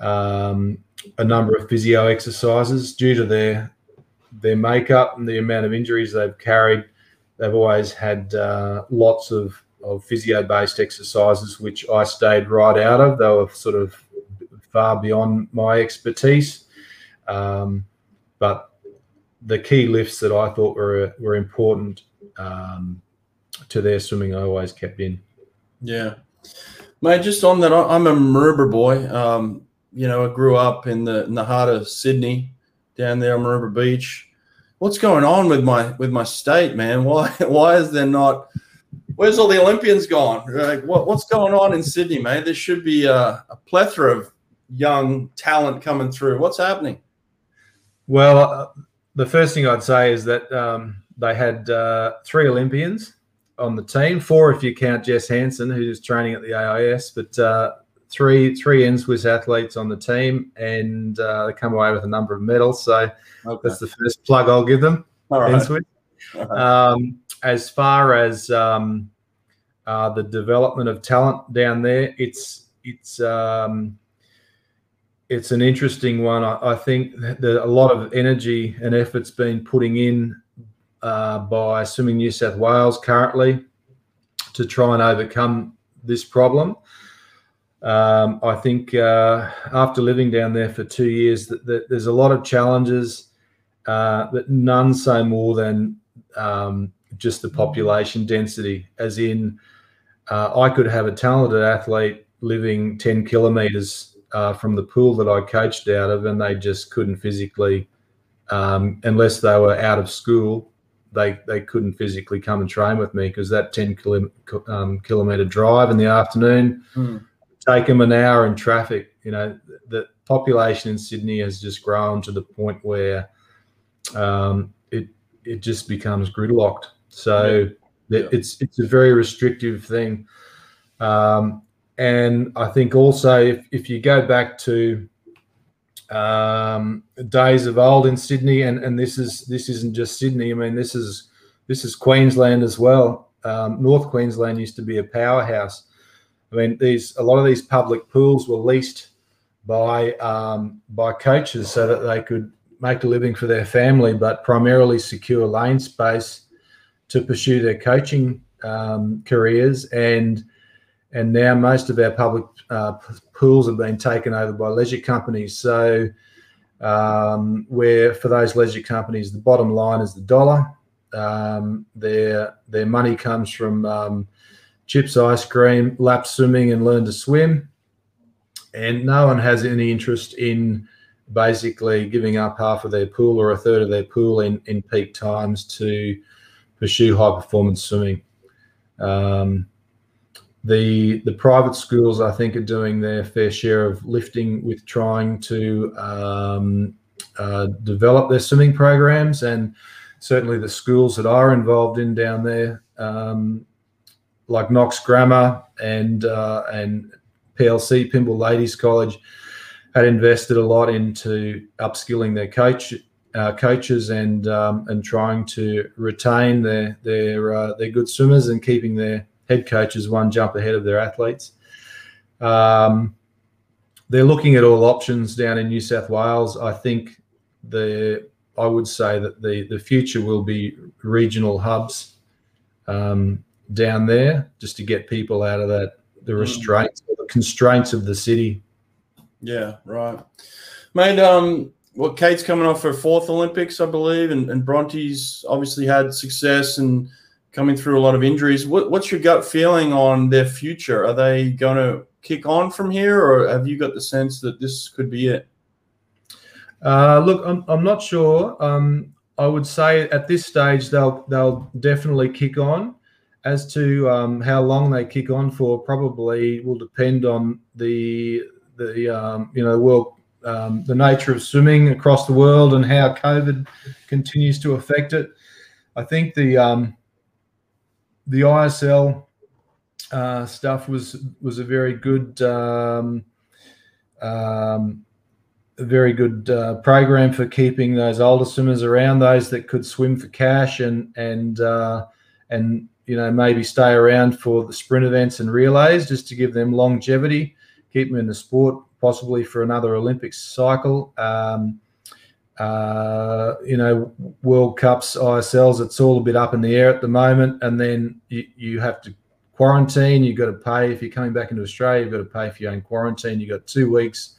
um, a number of physio exercises due to their their makeup and the amount of injuries they've carried. They've always had uh, lots of of physio based exercises, which I stayed right out of. They were sort of far beyond my expertise. Um, but the key lifts that I thought were were important um, to their swimming, I always kept in. Yeah. Mate, just on that, I'm a Maroubra boy. Um, you know, I grew up in the in the heart of Sydney, down there on Maroubra Beach. What's going on with my with my state, man? Why why is there not? Where's all the Olympians gone? Like, what, what's going on in Sydney, man? There should be a, a plethora of young talent coming through. What's happening? Well, uh, the first thing I'd say is that um, they had uh, three Olympians on the team, four if you count Jess Hansen, who's training at the AIS, but uh, three three NSWIS athletes on the team, and uh, they come away with a number of medals. So okay. that's the first plug I'll give them. All right. Um, as far as um, uh, the development of talent down there, it's it's um, it's an interesting one. I, I think that a lot of energy and effort's been putting in uh, by Swimming New South Wales currently to try and overcome this problem. Um, I think uh, after living down there for two years, that, that there's a lot of challenges, uh, but none say more than um, just the population density. As in, uh, I could have a talented athlete living 10 kilometers uh, from the pool that I coached out of, and they just couldn't physically, um, unless they were out of school, they they couldn't physically come and train with me because that 10 kilo, um, kilometer drive in the afternoon mm. Take them an hour in traffic. You know, the population in Sydney has just grown to the point where um, it it just becomes gridlocked. So yeah. Yeah. it's it's a very restrictive thing. Um, and I think also if, if you go back to um, days of old in Sydney, and, and this is this isn't just Sydney. I mean, this is this is Queensland as well. Um, North Queensland used to be a powerhouse. I mean, these a lot of these public pools were leased by um, by coaches so that they could make a living for their family, but primarily secure lane space to pursue their coaching um, careers and and now most of our public uh, pools have been taken over by leisure companies. So, um, where for those leisure companies, the bottom line is the dollar. Um, their their money comes from um, chips, ice cream, lap swimming, and learn to swim, and no one has any interest in basically giving up half of their pool or a third of their pool in in peak times to pursue high performance swimming. Um, the the private schools, I think, are doing their fair share of lifting with trying to um, uh, develop their swimming programs, and certainly the schools that are involved in down there, um, like Knox Grammar and uh, and PLC Pymble Ladies College, had invested a lot into upskilling their coach uh, coaches and um, and trying to retain their their uh, their good swimmers and keeping their head coaches one jump ahead of their athletes. Um, they're looking at all options down in New South Wales. I think the I would say that the the future will be regional hubs um, down there, just to get people out of that the mm. restraints, mm. the constraints of the city. Yeah, right, mate. Um, well, Cate's coming off her fourth Olympics, I believe, and, and Bronte's obviously had success and coming through a lot of injuries. What, what's your gut feeling on their future? Are they going to kick on from here, or have you got the sense that this could be it? Uh, look, I'm, I'm not sure. Um, I would say at this stage they'll they'll definitely kick on. As to um, how long they kick on for, probably will depend on the the um, you know world um, the nature of swimming across the world and how COVID continues to affect it. I think the um, the ISL uh, stuff was was a very good um, um, a very good uh, program for keeping those older swimmers around, those that could swim for cash and and uh, and you know maybe stay around for the sprint events and relays just to give them longevity, keep them in the sport possibly for another Olympics cycle. Um, uh, you know, World Cups, ISLs, it's all a bit up in the air at the moment. And then you, you have to quarantine. You've got to pay if you're coming back into Australia. You've got to pay for your own quarantine. You've got two weeks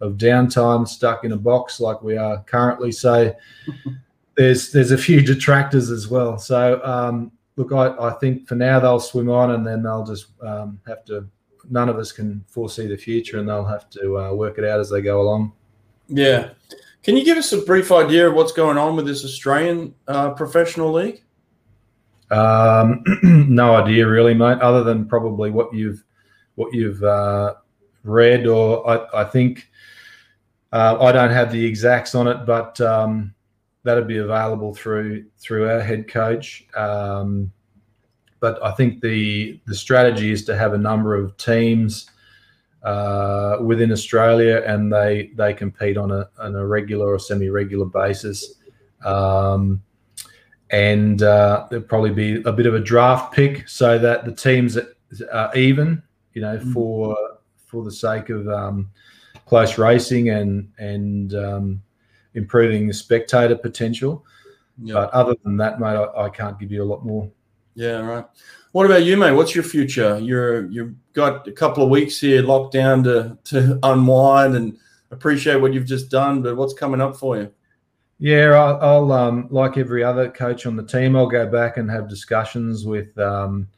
of downtime stuck in a box like we are currently. So there's there's a few detractors as well. So um, look, I, I think for now they'll swim on and then they'll just um, have to none of us can foresee the future, and they'll have to uh, work it out as they go along. Yeah. Can you give us a brief idea of what's going on with this Australian uh, professional league? Um, no idea really, mate. Other than probably what you've what you've uh, read, or I, I think uh, I don't have the exacts on it, but um, that'd be available through through our head coach. Um, but I think the the strategy is to have a number of teams uh, within Australia, and they they compete on a on a regular or semi regular basis. Um, and uh, there'll probably be a bit of a draft pick so that the teams are even, you know, mm. for for the sake of um, close racing and and um, improving the spectator potential. Yep. But other than that, mate, I, I, can't give you a lot more. Yeah, right. What about you, mate? What's your future? You're you've got a couple of weeks here locked down to to unwind and appreciate what you've just done, but what's coming up for you? Yeah, I'll, I'll um, like every other coach on the team, I'll go back and have discussions with um,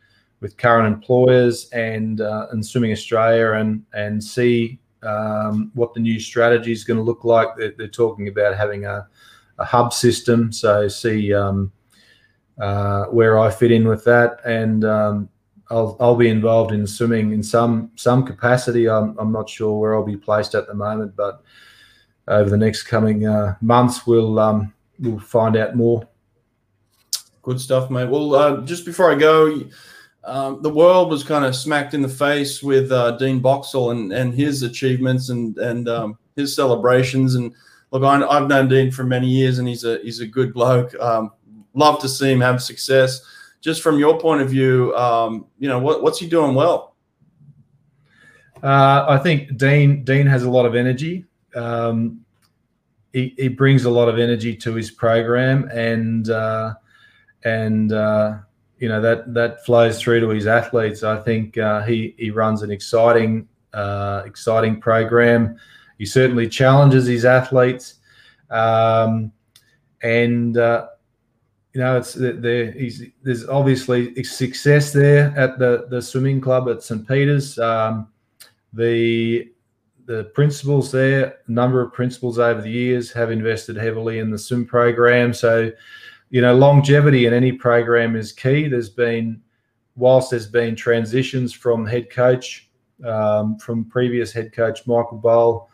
with current employers and uh, and Swimming Australia and and see um, what the new strategy is going to look like. They're, they're talking about having a, a hub system, so see um, uh, where I fit in with that, and um, I'll I'll be involved in swimming in some some capacity. I'm I'm not sure where I'll be placed at the moment, but over the next coming uh, months, we'll um, we'll find out more. Good stuff, mate. Well, uh, just before I go um, the world was kind of smacked in the face with uh, Dean Boxall and, and his achievements and and um, his celebrations. And look, I, have known Dean for many years, and he's a he's a good bloke. Um, love to see him have success. Just from your point of view, um, you know what, what's he doing well? Uh, I think Dean Dean has a lot of energy. Um, he, he brings a lot of energy to his program, and uh, and uh, you know that that flows through to his athletes. I think uh, he he runs an exciting uh, exciting program. He certainly challenges his athletes, um, and uh, you know it's there. There's obviously success there at the the swimming club at St Peter's. Um, the the principals there, a number of principals over the years have invested heavily in the swim program. So you know, longevity in any program is key. There's been, whilst there's been transitions from head coach, um, from previous head coach Michael Bohl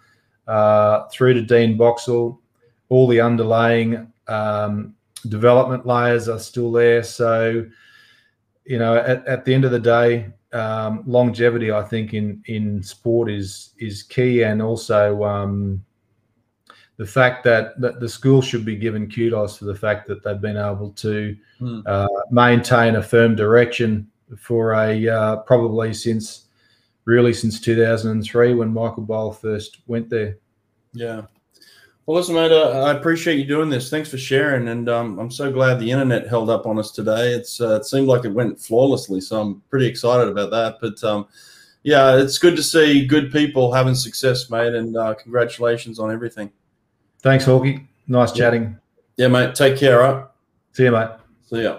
uh, through to Dean Boxall, all the underlying um, development layers are still there. So, you know, at, at the end of the day, um, longevity, I think, in in sport is is key, and also um, the fact that, that the school should be given kudos for the fact that they've been able to mm. uh, maintain a firm direction for a uh, probably since really since 2003 when Michael Bohl first went there. Yeah. Well, listen, mate, uh, I appreciate you doing this. Thanks for sharing, and um, I'm so glad the internet held up on us today. It's uh, it seemed like it went flawlessly, so I'm pretty excited about that. But um, yeah, it's good to see good people having success, mate, and uh, congratulations on everything. Thanks, Hawkey. Nice chatting. Yeah, mate. Take care, right? See you, mate. See ya.